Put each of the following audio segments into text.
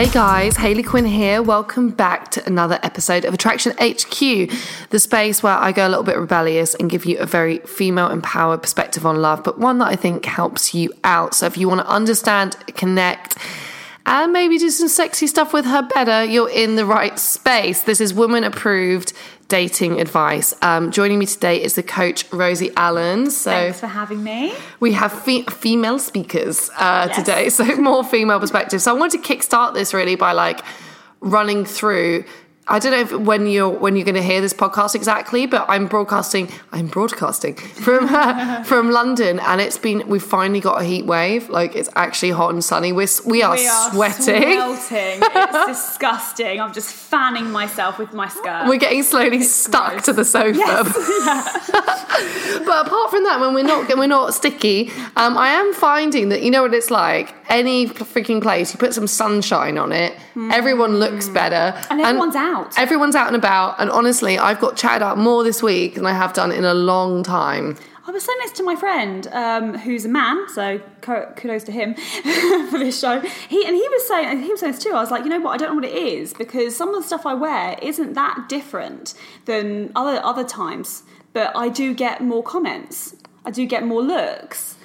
Hey guys, Hayley Quinn here. Welcome back to another episode of Attraction HQ, the space where I go a little bit rebellious and give you a very female empowered perspective on love, but one that I think helps you out. So if you want to understand, connect, and maybe do some sexy stuff with her better, you're in the right space. This is woman approved dating advice. Um, joining me today is the coach Rosie Allen. So Thanks for having me. we have fe- female speakers uh, Yes. today, so more female perspective. So I wanted to kickstart this really by like running through. I don't know if when you're when you're going to hear this podcast exactly, but I'm broadcasting. I'm broadcasting from from London, and it's been. We've finally got a heat wave. Like it's actually hot and sunny. We're we are, we are sweating. swelting. It's disgusting. I'm just fanning myself with my skirt. We're getting slowly stuck gross. to the sofa. but apart from that, when we're not we're not sticky, um, I am finding that you know what it's like. Any freaking place, you put some sunshine on it, everyone looks better. And everyone's out. Everyone's out and about, and honestly, I've got chatted out more this week than I have done in a long time. I was saying this to my friend, um, who's a man, so kudos to him for this show. He and he was saying, he was saying this too. I was like, you know what? I don't know what it is because some of the stuff I wear isn't that different than other other times, but I do get more comments. I do get more looks.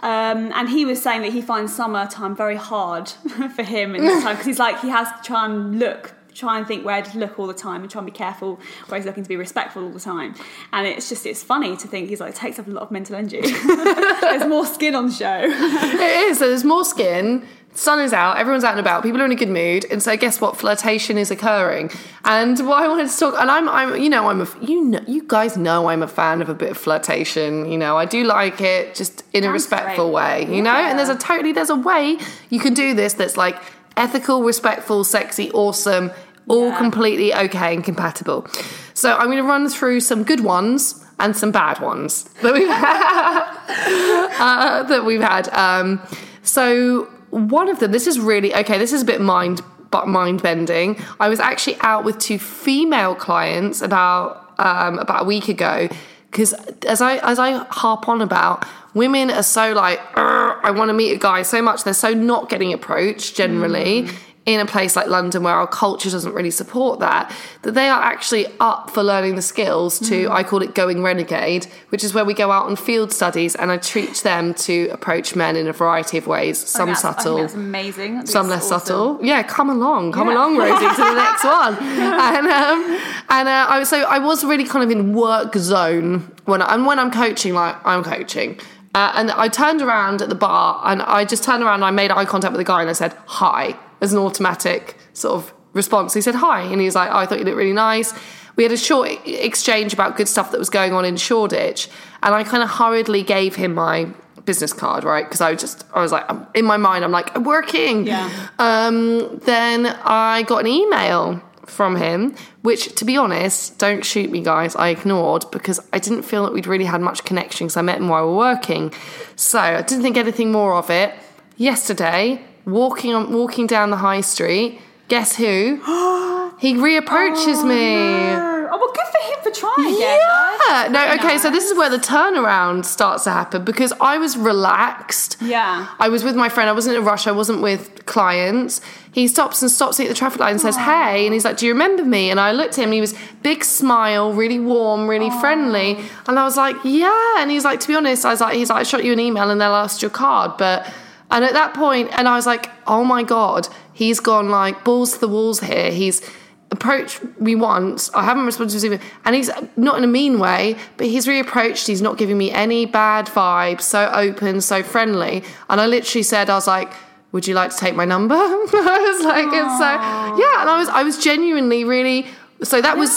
Um, and he was saying that he finds summertime very hard for him in this time because he's like he has to try and look, try and think where to look all the time, and try and be careful where he's looking to be respectful all the time. And it's just it's funny to think he's like it takes up a lot of mental energy. There's more skin on the show. It is. So there's more skin. Sun is out. Everyone's out and about. People are in a good mood, and so guess what? Flirtation is occurring. And what I wanted to talk, and I'm, I'm, you know, I'm a, you know, you guys know I'm a fan of a bit of flirtation. You know, I do like it, just in a Sounds respectful great. way. You know, and there's a totally, there's a way you can do this that's like ethical, respectful, sexy, awesome, all Yeah. completely okay and compatible. So I'm going to run through some good ones and some bad ones that we've uh, that we've had. Um, so one of them, this is really okay. This is a bit mind but mind bending. I was actually out with two female clients about um, about a week ago because as I as I harp on about women are so like I want to meet a guy so much they're so not getting approached generally in a place like London where our culture doesn't really support that, that they are actually up for learning the skills to, I call it going renegade, which is where we go out on field studies and I teach them to approach men in a variety of ways, some I think subtle, that's amazing. Some less awesome. subtle. Yeah, come along, come Yeah. along, Rosie, to the next one. And um, and uh, I was so I was really kind of in work zone when I, and when I'm coaching, like I'm coaching. Uh, and I turned around at the bar and I just turned around and I made eye contact with the guy and I said hi as an automatic sort of response. He said hi and he's like, oh, I thought you looked really nice. We had a short exchange about good stuff that was going on in Shoreditch and I kind of hurriedly gave him my business card, right? Because I was just, I was like, I'm, in my mind, I'm like, I'm working. Yeah. Um, then I got an email from him, which, to be honest, don't shoot me, guys. I ignored because I didn't feel that we'd really had much connection because I met him while we were working. So I didn't think anything more of it. Yesterday, walking on walking down the high street, guess who? he reapproaches oh, me. Oh, well, good for him for trying again. Yeah. No, okay, so this is where the turnaround starts to happen because I was relaxed. Yeah. I was with my friend. I wasn't in a rush. I wasn't with clients. He stops and stops me at the traffic light and says, Hey. And he's like, Do you remember me? And I looked at him and he was big smile, really warm, really friendly. And I was like, Yeah. And he's like, To be honest, I was like, He's like, I shot you an email and they'll ask your card. But, and at that point, and I was like, Oh my God, he's gone like balls to the walls here. He's, approached me once. I haven't responded to his email, and he's not in a mean way, but he's reapproached. He's not giving me any bad vibes. So open, so friendly. And I literally said, I was like, "Would you like to take my number?" I was like, and so yeah, and I was I was genuinely really. So that was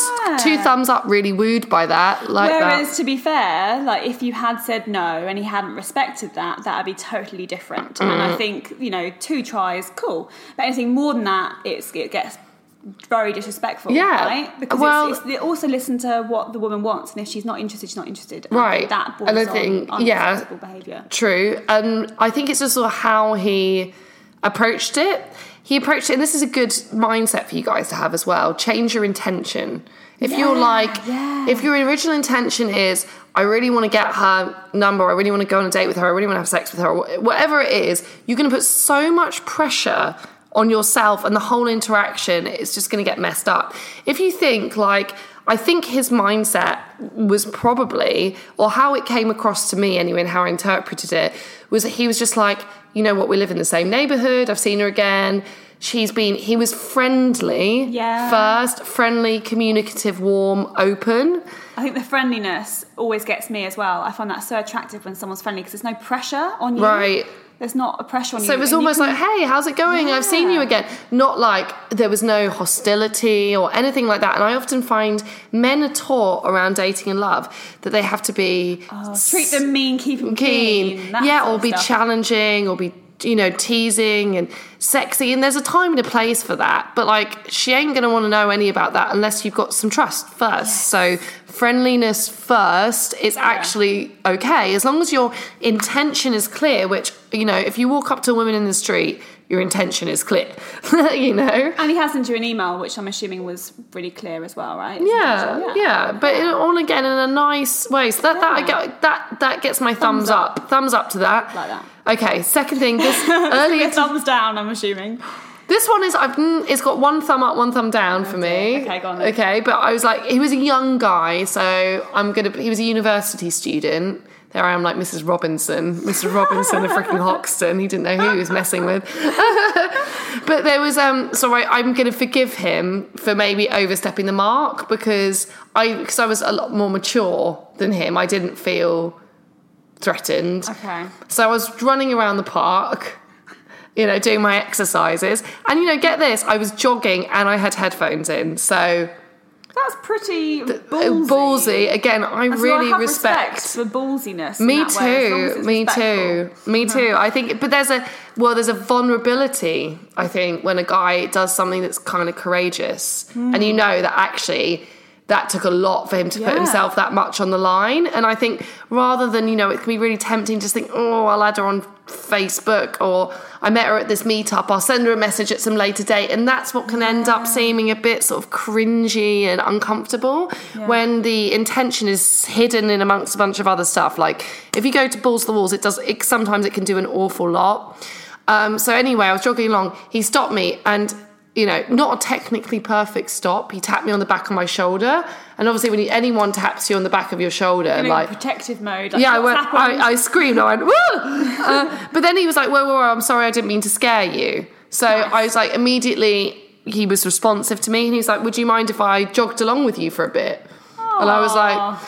two thumbs up. Really wooed by that. Like Whereas, that. to be fair, like if you had said no and he hadn't respected that, that would be totally different. And Mm. I think you know, two tries, cool. But anything more than that, it's it gets very disrespectful. Yeah. right. Because Well- it's, it's, they also listen to what the woman wants, and if she's not interested, she's not interested. And Right. That And I borders think- on yeah. behaviour. True. And I think it's just sort of how he approached it. He approached it, and this is a good mindset for you guys to have as well. Change your intention. If you're like, yeah. if your original intention is, I really want to get her number, I really want to go on a date with her, I really want to have sex with her, whatever it is, you're going to put so much pressure on yourself and the whole interaction is just going to get messed up. If you think like, I think his mindset was probably, or how it came across to me anyway, and how I interpreted it, was that he was just like, you know what, we live in the same neighborhood, I've seen her again. She's been, he was friendly Yeah. first, friendly, communicative, warm, open. I think the friendliness always gets me as well. I find that so attractive when someone's friendly because there's no pressure on you. Right. There's not a pressure on you. So it was almost can- like, hey, how's it going? I've seen you again. Not like there was no hostility or anything like that. And I often find men are taught around dating and love that they have to be Oh, treat them mean, keep them keen, keen. yeah, or be stuff. challenging, or be you know teasing and sexy. And there's a time and a place for that. But like, she ain't gonna want to know any about that unless you've got some trust first. So friendliness first is actually okay as long as your intention is clear. Which you know, if you walk up to a woman in the street. Your intention is clear, you know. And he has sent you an email, which I'm assuming was really clear as well, right? Yeah, yeah, but in, all again in a nice way. So that that I Yeah. get, that that gets my thumbs, Thumbs up. up. thumbs up to that. Like that. Okay, second thing, this earlier. thumbs down, I'm assuming. this one is I've mm, it's got one thumb up, one thumb down for me. Okay, go on then. Okay, but I was like, he was a young guy, so I'm gonna. He was a university student. There I am, like Mrs. Robinson, Mr. Robinson of freaking Hoxton. He didn't know who he was messing with. but there was um. So I, I'm gonna forgive him for maybe overstepping the mark because I because I was a lot more mature than him. I didn't feel threatened. Okay. So I was running around the park, you know, doing my exercises. And, you know, get this, I was jogging and I had headphones in. So That's pretty uh, ballsy. ballsy. Again, I And so really I have respect. for ballsiness. in Me that way, as as too. Me respectful. too. Me too. I think, but there's a well, there's a vulnerability. I think when a guy does something that's kind of courageous, and you know that actually that took a lot for him to put himself that much on the line. And I think rather than you know, it can be really tempting to just think, oh, I'll add her on Facebook, or I met her at this meetup. I'll send her a message at some later date, and that's what can end up seeming a bit sort of cringy and uncomfortable when the intention is hidden in amongst a bunch of other stuff. Like if you go to balls to the walls, it does. It, sometimes it can do an awful lot. Um, so anyway, I was jogging along. He stopped me and. You know, not a technically perfect stop. He tapped me on the back of my shoulder, and obviously, when you, anyone taps you on the back of your shoulder, In like protective mode. Like, yeah, I went. I, I screamed. I went. Woo! Uh, but then he was like, "Whoa, whoa, whoa! I'm sorry. I didn't mean to scare you." So I was like, immediately he was responsive to me, and he's like, "Would you mind if I jogged along with you for a bit?" And I was like.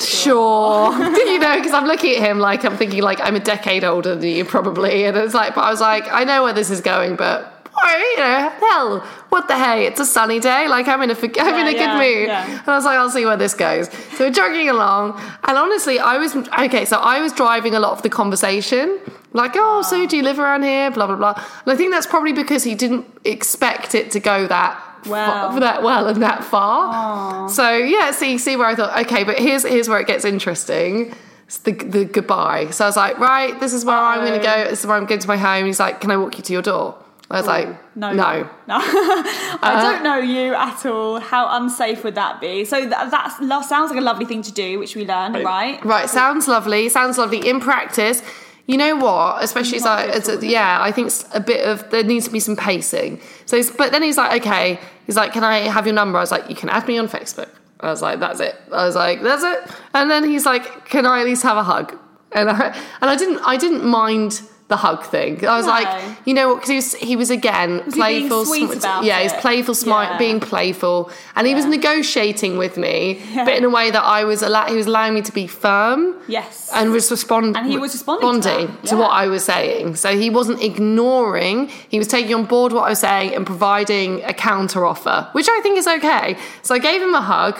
"Sure," you know, because I'm looking at him like I'm thinking like I'm a decade older than you probably, and it's like, but I was like, I know where this is going, but. Or, you know, hell, what the hey? It's a sunny day. Like I'm in a, I'm in a good mood. yeah. And I was like, I'll see where this goes. So we're jogging along, and honestly, I was okay. So I was driving a lot of the conversation, like, oh, so ah. do you live around here? Blah blah blah. And I think that's probably because he didn't expect it to go that Well. fa- that well and that far. Aww. So yeah, see see where I thought, okay, but here's here's where it gets interesting. It's the the goodbye. So I was like, right, this is where I'm going to go. This is where I'm going to my home. He's like, can I walk you to your door? I was like, no, no. no. I uh, don't know you at all. How unsafe would that be? So that lo- sounds like a lovely thing to do, which we learned, right? Right, sounds lovely. Sounds lovely in practice. You know what? Especially as I, as a, yeah, I think it's a bit of there needs to be some pacing. So, but then he's like, okay, he's like, can I have your number? I was like, you can add me on Facebook. I was like, that's it. I was like, that's it. And then he's like, can I at least have a hug? And I and I didn't I didn't mind the hug thing. I was No. like, you know what? Because he was he was again Was he playful. sweet sm- yeah, he's playful, smart, Yeah. being playful, and he was negotiating with me, Yeah. but in a way that I was allow- he was allowing me to be firm Yes. and was respond And he was responding to responding that, to what I was saying. So he wasn't ignoring; he was taking on board what I was saying and providing a counter offer, which I think is okay. So I gave him a hug,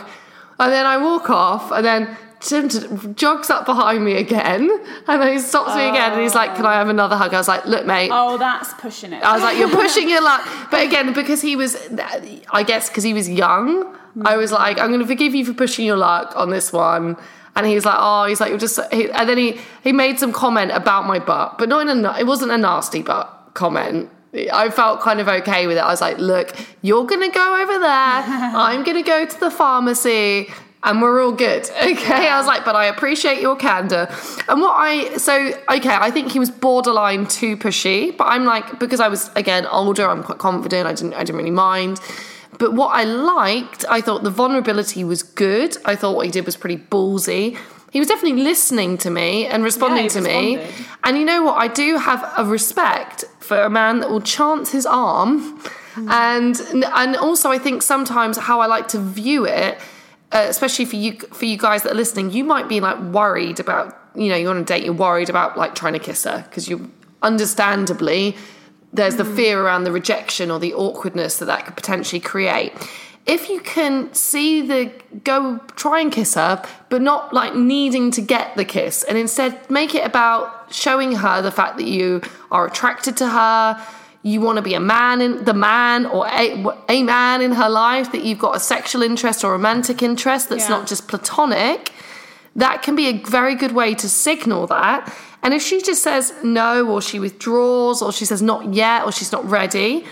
and then I walk off, and then Jogs up behind me again, and then he stops me again, and he's like, "Can I have another hug?" I was like, "Look, mate." Oh, that's pushing it. I was like, "You're pushing your luck," but again, because he was, I guess, because he was young, I was like, "I'm going to forgive you for pushing your luck on this one." And he was like, "Oh, he's like, you're just," he, and then he he made some comment about my butt, but not in a, it wasn't a nasty butt comment. I felt kind of okay with it. I was like, "Look, you're going to go over there. I'm going to go to the pharmacy." And we're all good. Okay. I was like, but I appreciate your candor. And what I, so, okay, I think he was borderline too pushy, but I'm like, because I was, again, older, I'm quite confident. I didn't, I didn't really mind. But what I liked, I thought the vulnerability was good. I thought what he did was pretty ballsy. He was definitely listening to me and responding he to me. And you know what? I do have a respect for a man that will chance his arm. Hmm. And and also I think sometimes how I like to view it, uh, especially for you for you guys that are listening, you might be like worried about, you know, you're on a date, you're worried about like trying to kiss her because you understandably there's the fear around the rejection or the awkwardness that that could potentially create. If you can see the go try and kiss her, but not like needing to get the kiss, and instead make it about showing her the fact that you are attracted to her, you want to be a man in the man or a, a man in her life, that you've got a sexual interest or romantic interest that's Yeah. not just platonic, that can be a very good way to signal that. And if she just says no, or she withdraws, or she says not yet, or she's not ready,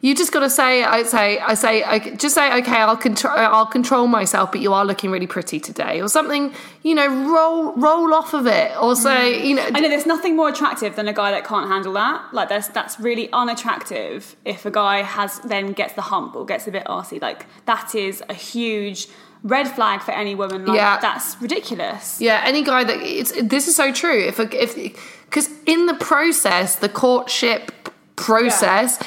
you just got to say, I say, I say, I just say, okay, I'll control, uh, I'll control myself, but you are looking really pretty today, or something. You know, roll roll off of it, or say, mm. you know, I know there's nothing more attractive than a guy that can't handle that. Like that's that's really unattractive if a guy has then gets the hump or gets a bit arsey. Like that is a huge red flag for any woman. Like, Yeah. that's ridiculous. Yeah, any guy that it's this is so true. If a, if because in the process, the courtship process.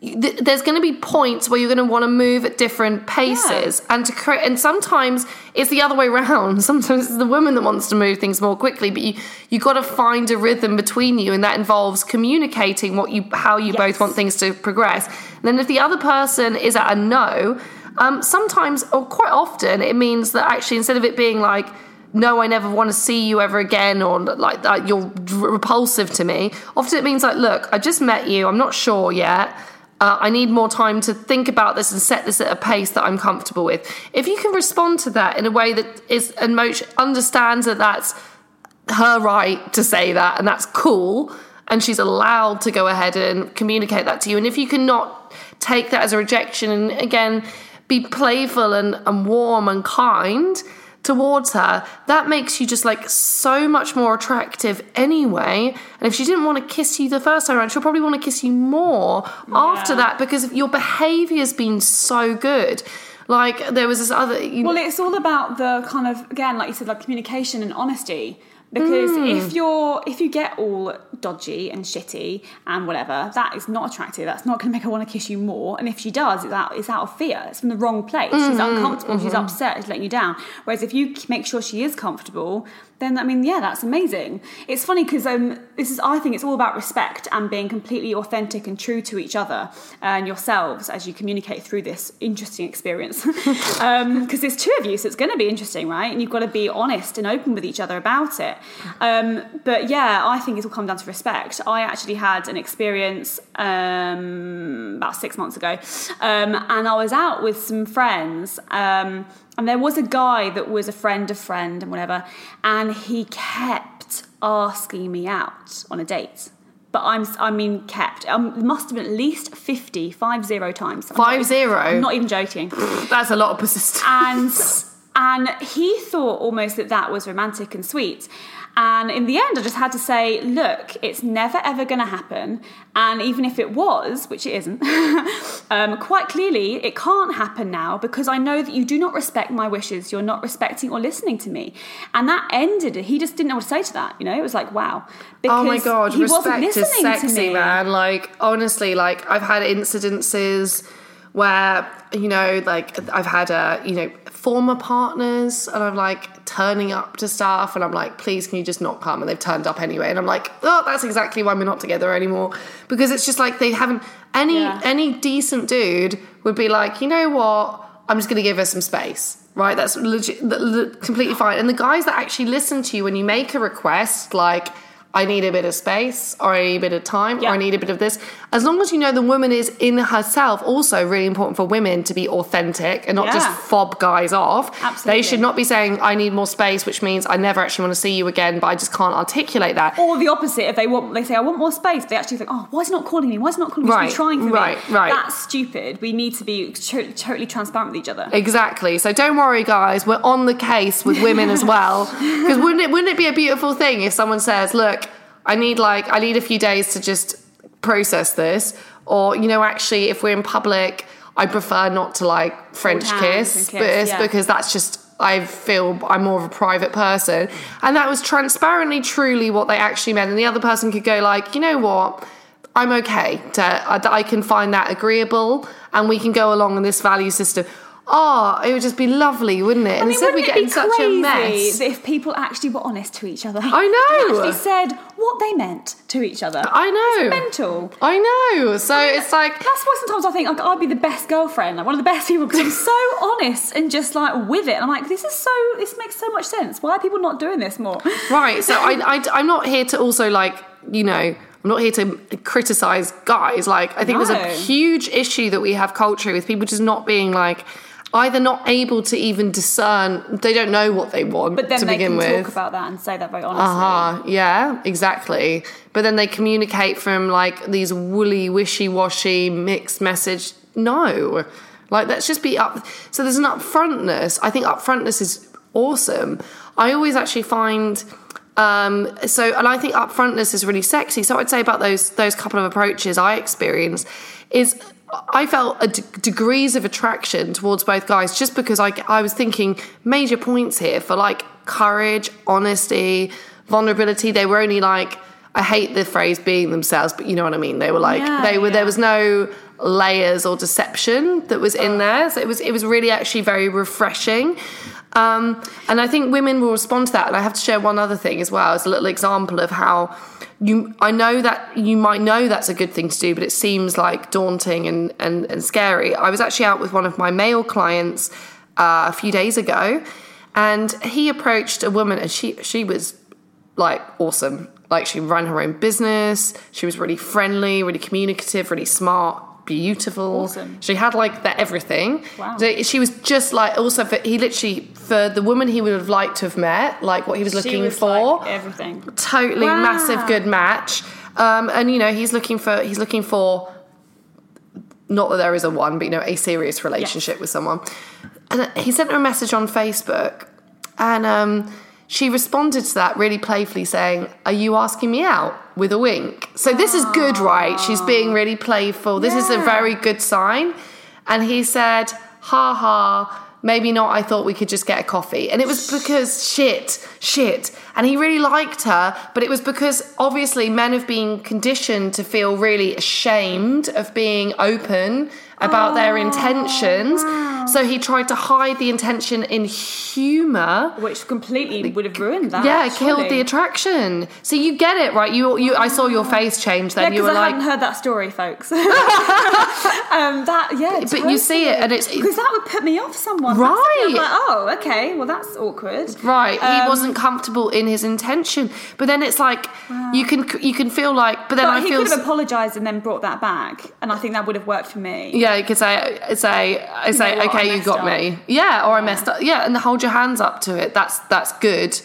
Th- There's going to be points where you're going to want to move at different paces, and to create. And sometimes it's the other way around. Sometimes it's the woman that wants to move things more quickly, but you you got to find a rhythm between you, and that involves communicating what you how you both want things to progress. And then if the other person is at a no, um, sometimes or quite often it means that actually instead of it being like no, I never want to see you ever again, or like that you're repulsive to me. Often it means like, look, I just met you, I'm not sure yet. Uh, I need more time to think about this and set this at a pace that I'm comfortable with. If you can respond to that in a way that is and Moch understands that that's her right to say that and that's cool and she's allowed to go ahead and communicate that to you and if you cannot take that as a rejection and again be playful and, and warm and kind towards her that makes you just like so much more attractive anyway. And if she didn't want to kiss you the first time around she'll probably want to kiss you more after that because your behavior's been so good. Like there was this other you Well, it's all about the kind of again, like you said, like communication and honesty. Because Hmm. if you're if you get all dodgy and shitty and whatever, that is not attractive. That's not going to make her want to kiss you more. And if she does, it's out it's out of fear. It's from the wrong place. Mm-hmm. She's uncomfortable. She's upset. She's letting you down. Whereas if you make sure she is comfortable, then I mean, yeah, that's amazing. It's funny because um, this is I think it's all about respect and being completely authentic and true to each other and yourselves as you communicate through this interesting experience. Because there's two of you, so it's going to be interesting, right? And you've got to be honest and open with each other about it. Um, but yeah, I think it's all come down to respect. I actually had an experience um, about six months ago, um, and I was out with some friends. And there was a guy that was a friend of friend and whatever, and he kept asking me out on a date. But I'm, I mean, kept. Um, must have been at least 50, five zero times. I'm not Five even- zero? I'm not even joking. that's a lot of persistence and and he thought almost that that was romantic and sweet. And in the end, I just had to say, look, it's never ever going to happen. And even if it was, which it isn't, um, quite clearly, it can't happen now because I know that you do not respect my wishes. You're not respecting or listening to me. And that ended it. He just didn't know what to say to that. You know, it was like, wow. Oh my god, he wasn't respect is listening to sexy, me. man. Like honestly, like I've had incidences where you know, like I've had a you know former partners, and I'm like turning up to stuff, and I'm like, please, can you just not come? And they've turned up anyway, and I'm like, oh, that's exactly why we're not together anymore because it's just like they haven't any Yeah. any decent dude would be like, you know what, I'm just gonna give her some space. right? That's legit, le- le- completely fine. And the guys that actually listen to you when you make a request, like, I need a bit of space, or I need a bit of time, Yeah. or I need a bit of this. As long as you know the woman is in herself, also really important for women to be authentic and not just fob guys off. They should not be saying, I need more space, which means I never actually want to see you again, but I just can't articulate that. Or the opposite, if they want, they say, "I want more space." They actually think, "Oh, why is he not calling me? Why is he not calling me? Right, trying for right, me." right. That's stupid. We need to be to- totally transparent with each other. Exactly. So don't worry, guys. We're on the case with women as well. Because wouldn't it wouldn't it be a beautiful thing if someone says, "Look, I need like I need a few days to just process this," or you know, actually, if we're in public, I prefer not to like French kiss, kiss, but it's yeah. because that's just. I feel I'm more of a private person, and that was transparently, truly what they actually meant. And the other person could go like, you know what, I'm okay to uh, that I can find that agreeable and we can go along in this value system. Oh, it would just be lovely, wouldn't it? I mean, Instead, we get in be such a mess. if people actually were honest to each other? I know. And actually said what they meant to each other. I know. It's mental. I know. So it's like, That's why sometimes I think like, I'd be the best girlfriend, like one of the best people, because I'm so honest and just like with it. And I'm like, this is so, this makes so much sense. Why are people not doing this more? right. So I, I, I'm not here to also like, you know, I'm not here to criticize guys. Like, I think there's a huge issue that we have culturally with people just not being like, either not able to even discern, they don't know what they want But then to they begin can with. talk about that and say that very honestly. Uh-huh. Yeah, exactly. But then they communicate from like these woolly, wishy-washy mixed message. No. Like let's just be up so there's an upfrontness. I think upfrontness is awesome. I always actually find um so and I think upfrontness is really sexy. So I'd say about those those couple of approaches I experience is I felt a d- degrees of attraction towards both guys just because I, I was thinking major points here for like courage, honesty, vulnerability. They were only like, I hate the phrase being themselves, but you know what I mean. They were like, Yeah, they were, yeah. there was no layers or deception that was in there. So it was, it was really actually very refreshing. Um, and I think women will respond to that. And I have to share one other thing as well as a little example of how you, I know that you might know that's a good thing to do, but it seems like daunting and, and, and scary. I was actually out with one of my male clients uh, a few days ago and he approached a woman and she, she was like awesome. Like she ran her own business. She was really friendly, really communicative, really smart, beautiful. Awesome. She had like that everything. Wow. So She was just like also for he literally for the woman he would have liked to have met, like what he was looking was for. like everything. totally Wow. massive good match. Um, and you know he's looking for he's looking for not that there is a one, but you know a serious relationship with someone. And he sent her a message on Facebook, and um, she responded to that really playfully, saying, "Are you asking me out?" with a wink. So this is good, right? She's being really playful. This is a very good sign. And he said, "Ha ha." Maybe not. I thought we could just get a coffee. And it was because shit, shit. And he really liked her, but it was because obviously men have been conditioned to feel really ashamed of being open about their intentions. So he tried to hide the intention in humor. Which completely would have ruined that. Yeah, killed the attraction. So you get it, right? You, you. I saw your face change. Then Yeah, you were I like, hadn't heard that story, folks. um, that yeah, But you see it, and it's- because that would put me off someone. Right. That's the thing, I'm like, oh, okay, well that's awkward. Right, he Um, wasn't comfortable in his intention, but then it's like you can you can feel like, but then But I he feel could have apologised and then brought that back, and I think that would have worked for me. yeah, because I say say I say I okay, you got up. me, yeah, or I messed up, yeah, and hold your hands up to it. That's that's good,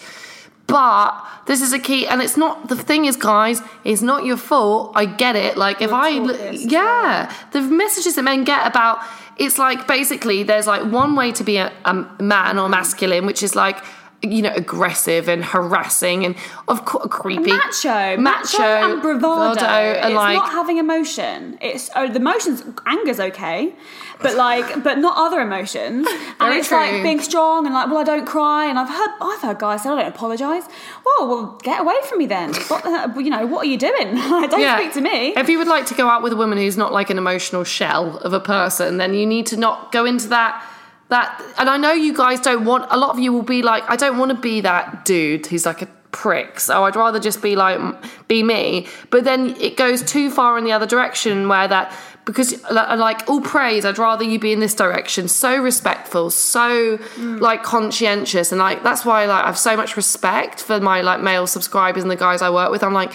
but this is a key, and it's not the thing is, guys, it's not your fault. I get it. Like if I, this, yeah, the messages that men get about it's like basically there's like one way to be a, a man or masculine, which is like. You know, aggressive and harassing, and of course, creepy, Macho, macho, and bravado. and it's like not having emotion. It's oh, the emotions. Anger's okay, but like, but not other emotions. and it's true. like being strong and like, well, I don't cry. And I've heard, I've heard guys say, I don't apologise. Well, well, get away from me then. What the, you know, what are you doing? don't speak to me. If you would like to go out with a woman who's not like an emotional shell of a person, then you need to not go into that. That and I know you guys don't want. A lot of you will be like, I don't want to be that dude who's like a prick So I'd rather just be like be me. But then it goes too far in the other direction where that because like all praise i'd rather you be in this direction so respectful so mm. like conscientious and like that's why like i have so much respect for my like male subscribers and the guys i work with i'm like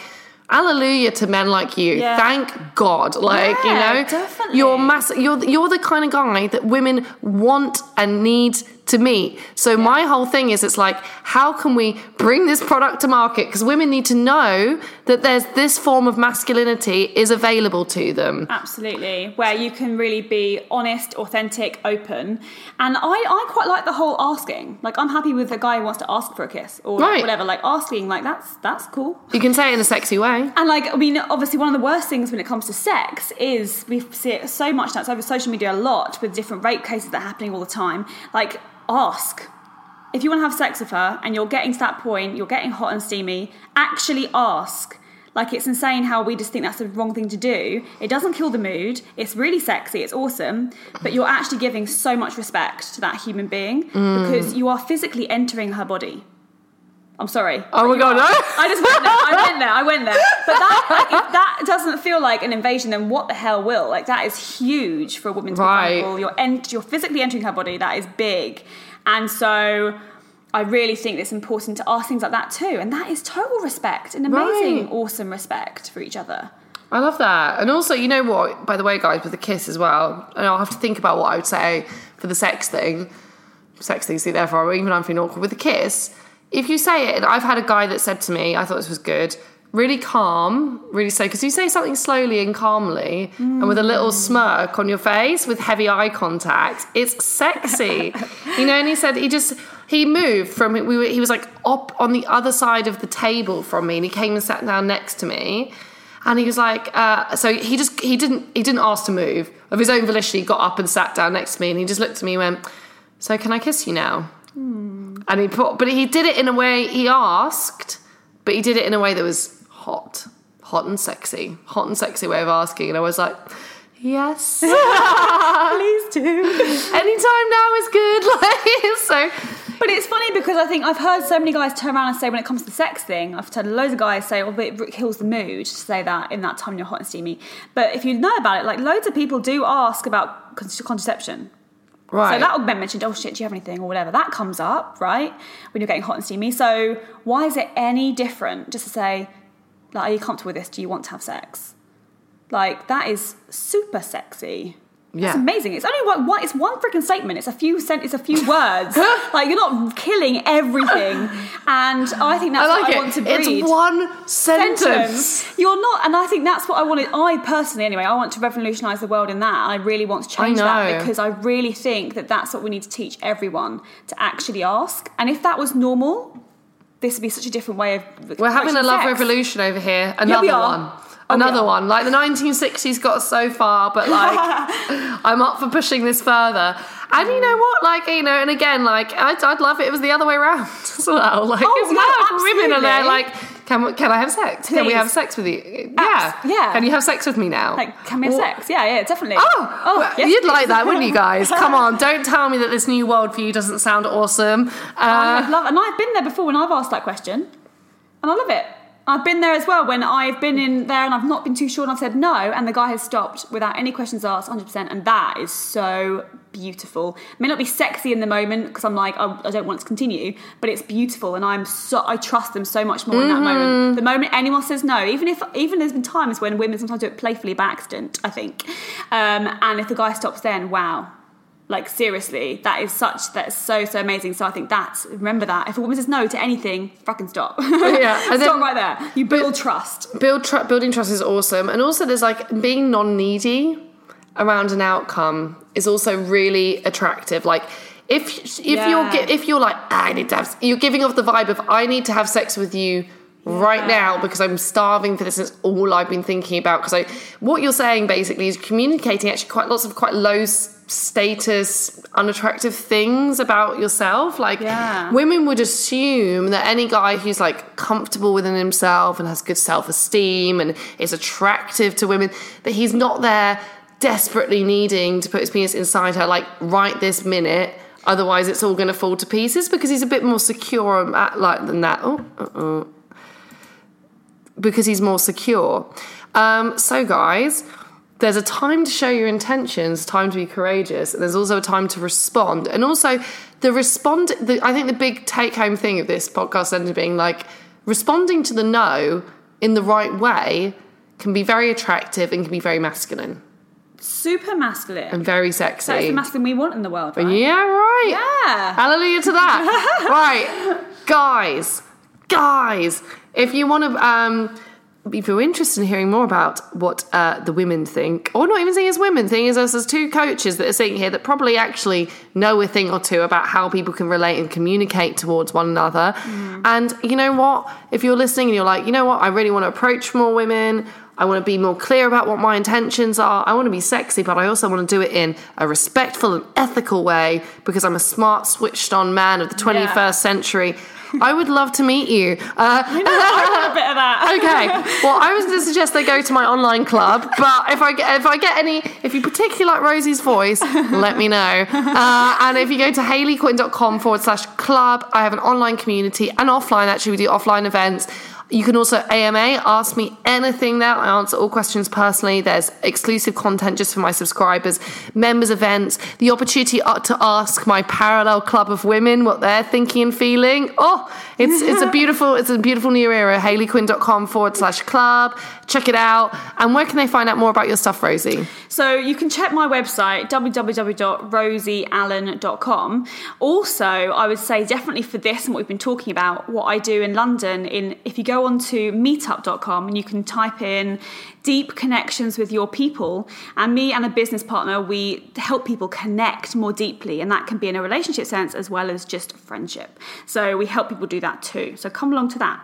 Hallelujah to men like you. Yeah. Thank God. Like, yeah, you know, definitely. you're mass you're you're the kind of guy that women want and need to me. So yeah. my whole thing is it's like, how can we bring this product to market? Because women need to know that there's this form of masculinity is available to them. Absolutely. Where you can really be honest, authentic, open. And I, I quite like the whole asking. Like I'm happy with a guy who wants to ask for a kiss or right. whatever. Like asking, like that's that's cool. You can say it in a sexy way. And like I mean, obviously one of the worst things when it comes to sex is we see it so much now. It's over social media a lot with different rape cases that are happening all the time. Like ask. If you want to have sex with her and you're getting to that point, you're getting hot and steamy, actually ask. Like it's insane how we just think that's the wrong thing to do. It doesn't kill the mood. It's really sexy. It's awesome. But you're actually giving so much respect to that human being mm. because you are physically entering her body. I'm sorry. Oh my god, no! I just went there. I went there. I went there. But that, like, if that doesn't feel like an invasion, then what the hell will? Like that is huge for a woman to right. be vulnerable. You're you're physically entering her body. That is big. And so I really think it's important to ask things like that too. And that is total respect and amazing, right. awesome respect for each other. I love that. And also, you know what, by the way, guys, with the kiss as well, and I'll have to think about what I would say for the sex thing. Sex thing, see, therefore, even I'm feeling awkward with the kiss. If you say it, I've had a guy that said to me, I thought this was good, really calm, really slow. Because you say something slowly and calmly mm. and with a little smirk on your face with heavy eye contact, it's sexy. you know, and he said he just he moved from we were he was like up on the other side of the table from me and he came and sat down next to me. And he was like, uh, so he just he didn't he didn't ask to move of his own volition. He got up and sat down next to me, and he just looked at me and went, "So can I kiss you now?" And he put, but he did it in a way he asked, but he did it in a way that was hot, hot and sexy, hot and sexy way of asking. And I was like, yes, please do. Anytime now is good. Like so. But it's funny because I think I've heard so many guys turn around and say when it comes to the sex thing, I've heard loads of guys say, "Oh, but it kills the mood." To say that in that time you're hot and steamy. But if you know about it, like loads of people do ask about contraception. Right. So that augment mentioned, oh shit, do you have anything or whatever? That comes up, right? When you're getting hot and steamy. So why is it any different just to say, like, are you comfortable with this? Do you want to have sex? Like, that is super sexy. Yeah. It's amazing. It's only one, one it's one freaking statement. It's a few sent it's a few words. like you're not killing everything. And I think that's I like what it. I want to breed. It's one sentence. sentence. You're not and I think that's what I wanted I personally anyway, I want to revolutionize the world in that. I really want to change that because I really think that that's what we need to teach everyone to actually ask. And if that was normal, this would be such a different way of. We're having a love sex. revolution over here. Another yeah, one. Oh, Another one. Like the 1960s got so far, but like I'm up for pushing this further. And you know what? Like, you know, and again, like, I'd, I'd love it if it was the other way around as well. Like, oh, it's no, women are there, like, can, can I have sex? Please. Can we have sex with you? Yeah. yeah. Can you have sex with me now? Like, can we have sex? Yeah, yeah, definitely. Oh, oh well, yes, you'd please. like that, wouldn't you guys? Come on, don't tell me that this new world for you doesn't sound awesome. Uh, I love, and I've been there before when I've asked that question, and I love it. I've been there as well when I've been in there and I've not been too sure and I've said no and the guy has stopped without any questions asked 100% and that is so beautiful. It may not be sexy in the moment because I'm like I, I, don't want it to continue but it's beautiful and I'm so I trust them so much more mm-hmm. in that moment. Mm-hmm. The moment anyone says no even if even there's been times when women sometimes do it playfully by accident I think um, and if the guy stops then wow like seriously, that is such that's so so amazing. So I think that's remember that if a woman says no to anything, fucking stop. Yeah, stop then, right there. You build trust. Build tr- building trust is awesome, and also there's like being non needy around an outcome is also really attractive. Like if if yeah. you're if you're like ah, I need to have you're giving off the vibe of I need to have sex with you right now because I'm starving for this. It's all I've been thinking about. Because I, what you're saying basically is communicating actually quite lots of quite low status, unattractive things about yourself. Like yeah. women would assume that any guy who's like comfortable within himself and has good self esteem and is attractive to women, that he's not there desperately needing to put his penis inside her like right this minute Otherwise, it's all going to fall to pieces because he's a bit more secure um, at, like than that. Oh, uh-uh. Because he's more secure. Um, so, guys, there's a time to show your intentions, time to be courageous, and there's also a time to respond. And also, the respond. The, I think the big take home thing of this podcast ended being like responding to the no in the right way can be very attractive and can be very masculine Super masculine. and very sexy. That's the masculine we want in the world, right? Yeah, right. Yeah. Hallelujah to that. right, guys, guys, if you want to, um, if you're interested in hearing more about what uh, the women think, or not even saying as women, thing is us as two coaches that are sitting here that probably actually know a thing or two about how people can relate and communicate towards one another. And you know what? If you're listening and you're like, you know what, I really want to approach more women. I want to be more clear about what my intentions are. I want to be sexy, but I also want to do it in a respectful and ethical way because I'm a smart, switched on man of the 21st Yeah. century. I would love to meet you. Uh, I want a bit of that. okay. Well, I was going to suggest they go to my online club, but if I get if I get any, if you particularly like Rosie's voice, let me know. Uh, and if you go to hayleyquinn.com forward slash club, I have an online community and offline. Actually, we do offline events. You can also AMA, ask me anything there. I answer all questions personally. There's exclusive content just for my subscribers, members events, the opportunity uh, to ask my parallel club of women what they're thinking and feeling. Oh, it's it's a beautiful, it's a beautiful new era. HayleyQuinn.com forward slash club. Check it out. And where can they find out more about your stuff, Rosie? So you can check my website, www.rosieallen.com. Also, I would say definitely for this and what we've been talking about, what I do in London, in if you go onto meetup.com and you can type in deep connections with your people, and me and a business partner, we help people connect more deeply, and that can be in a relationship sense as well as just friendship. So we help people do that too. So come along to that.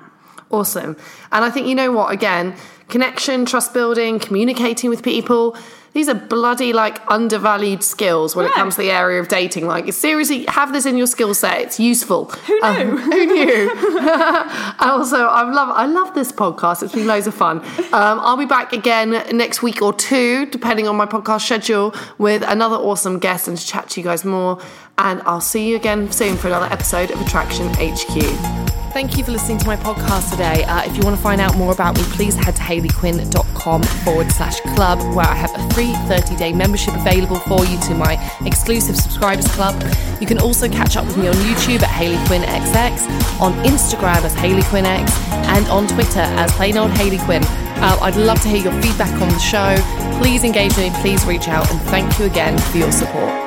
Awesome. And I think, you know what, again, connection, trust building, communicating with people. These are bloody like undervalued skills when it comes to the area of dating. Like, seriously, have this in your skill set. It's useful. Who Um, knew? who knew? I also, I love, I love this podcast. It's been loads of fun. Um, I'll be back again next week or two, depending on my podcast schedule, with another awesome guest and to chat to you guys more. And I'll see you again soon for another episode of Attraction HQ. Thank you for listening to my podcast today. Uh, if you want to find out more about me, please head to hayleyquinn.com forward slash club, where I have a free 30 day membership available for you to my exclusive subscribers club. You can also catch up with me on YouTube at Hayley Quinn XX, on Instagram as Hayley Quinn X, and on Twitter as plain old Hayley Quinn. Uh, I'd love to hear your feedback on the show. Please engage me, please reach out, and thank you again for your support.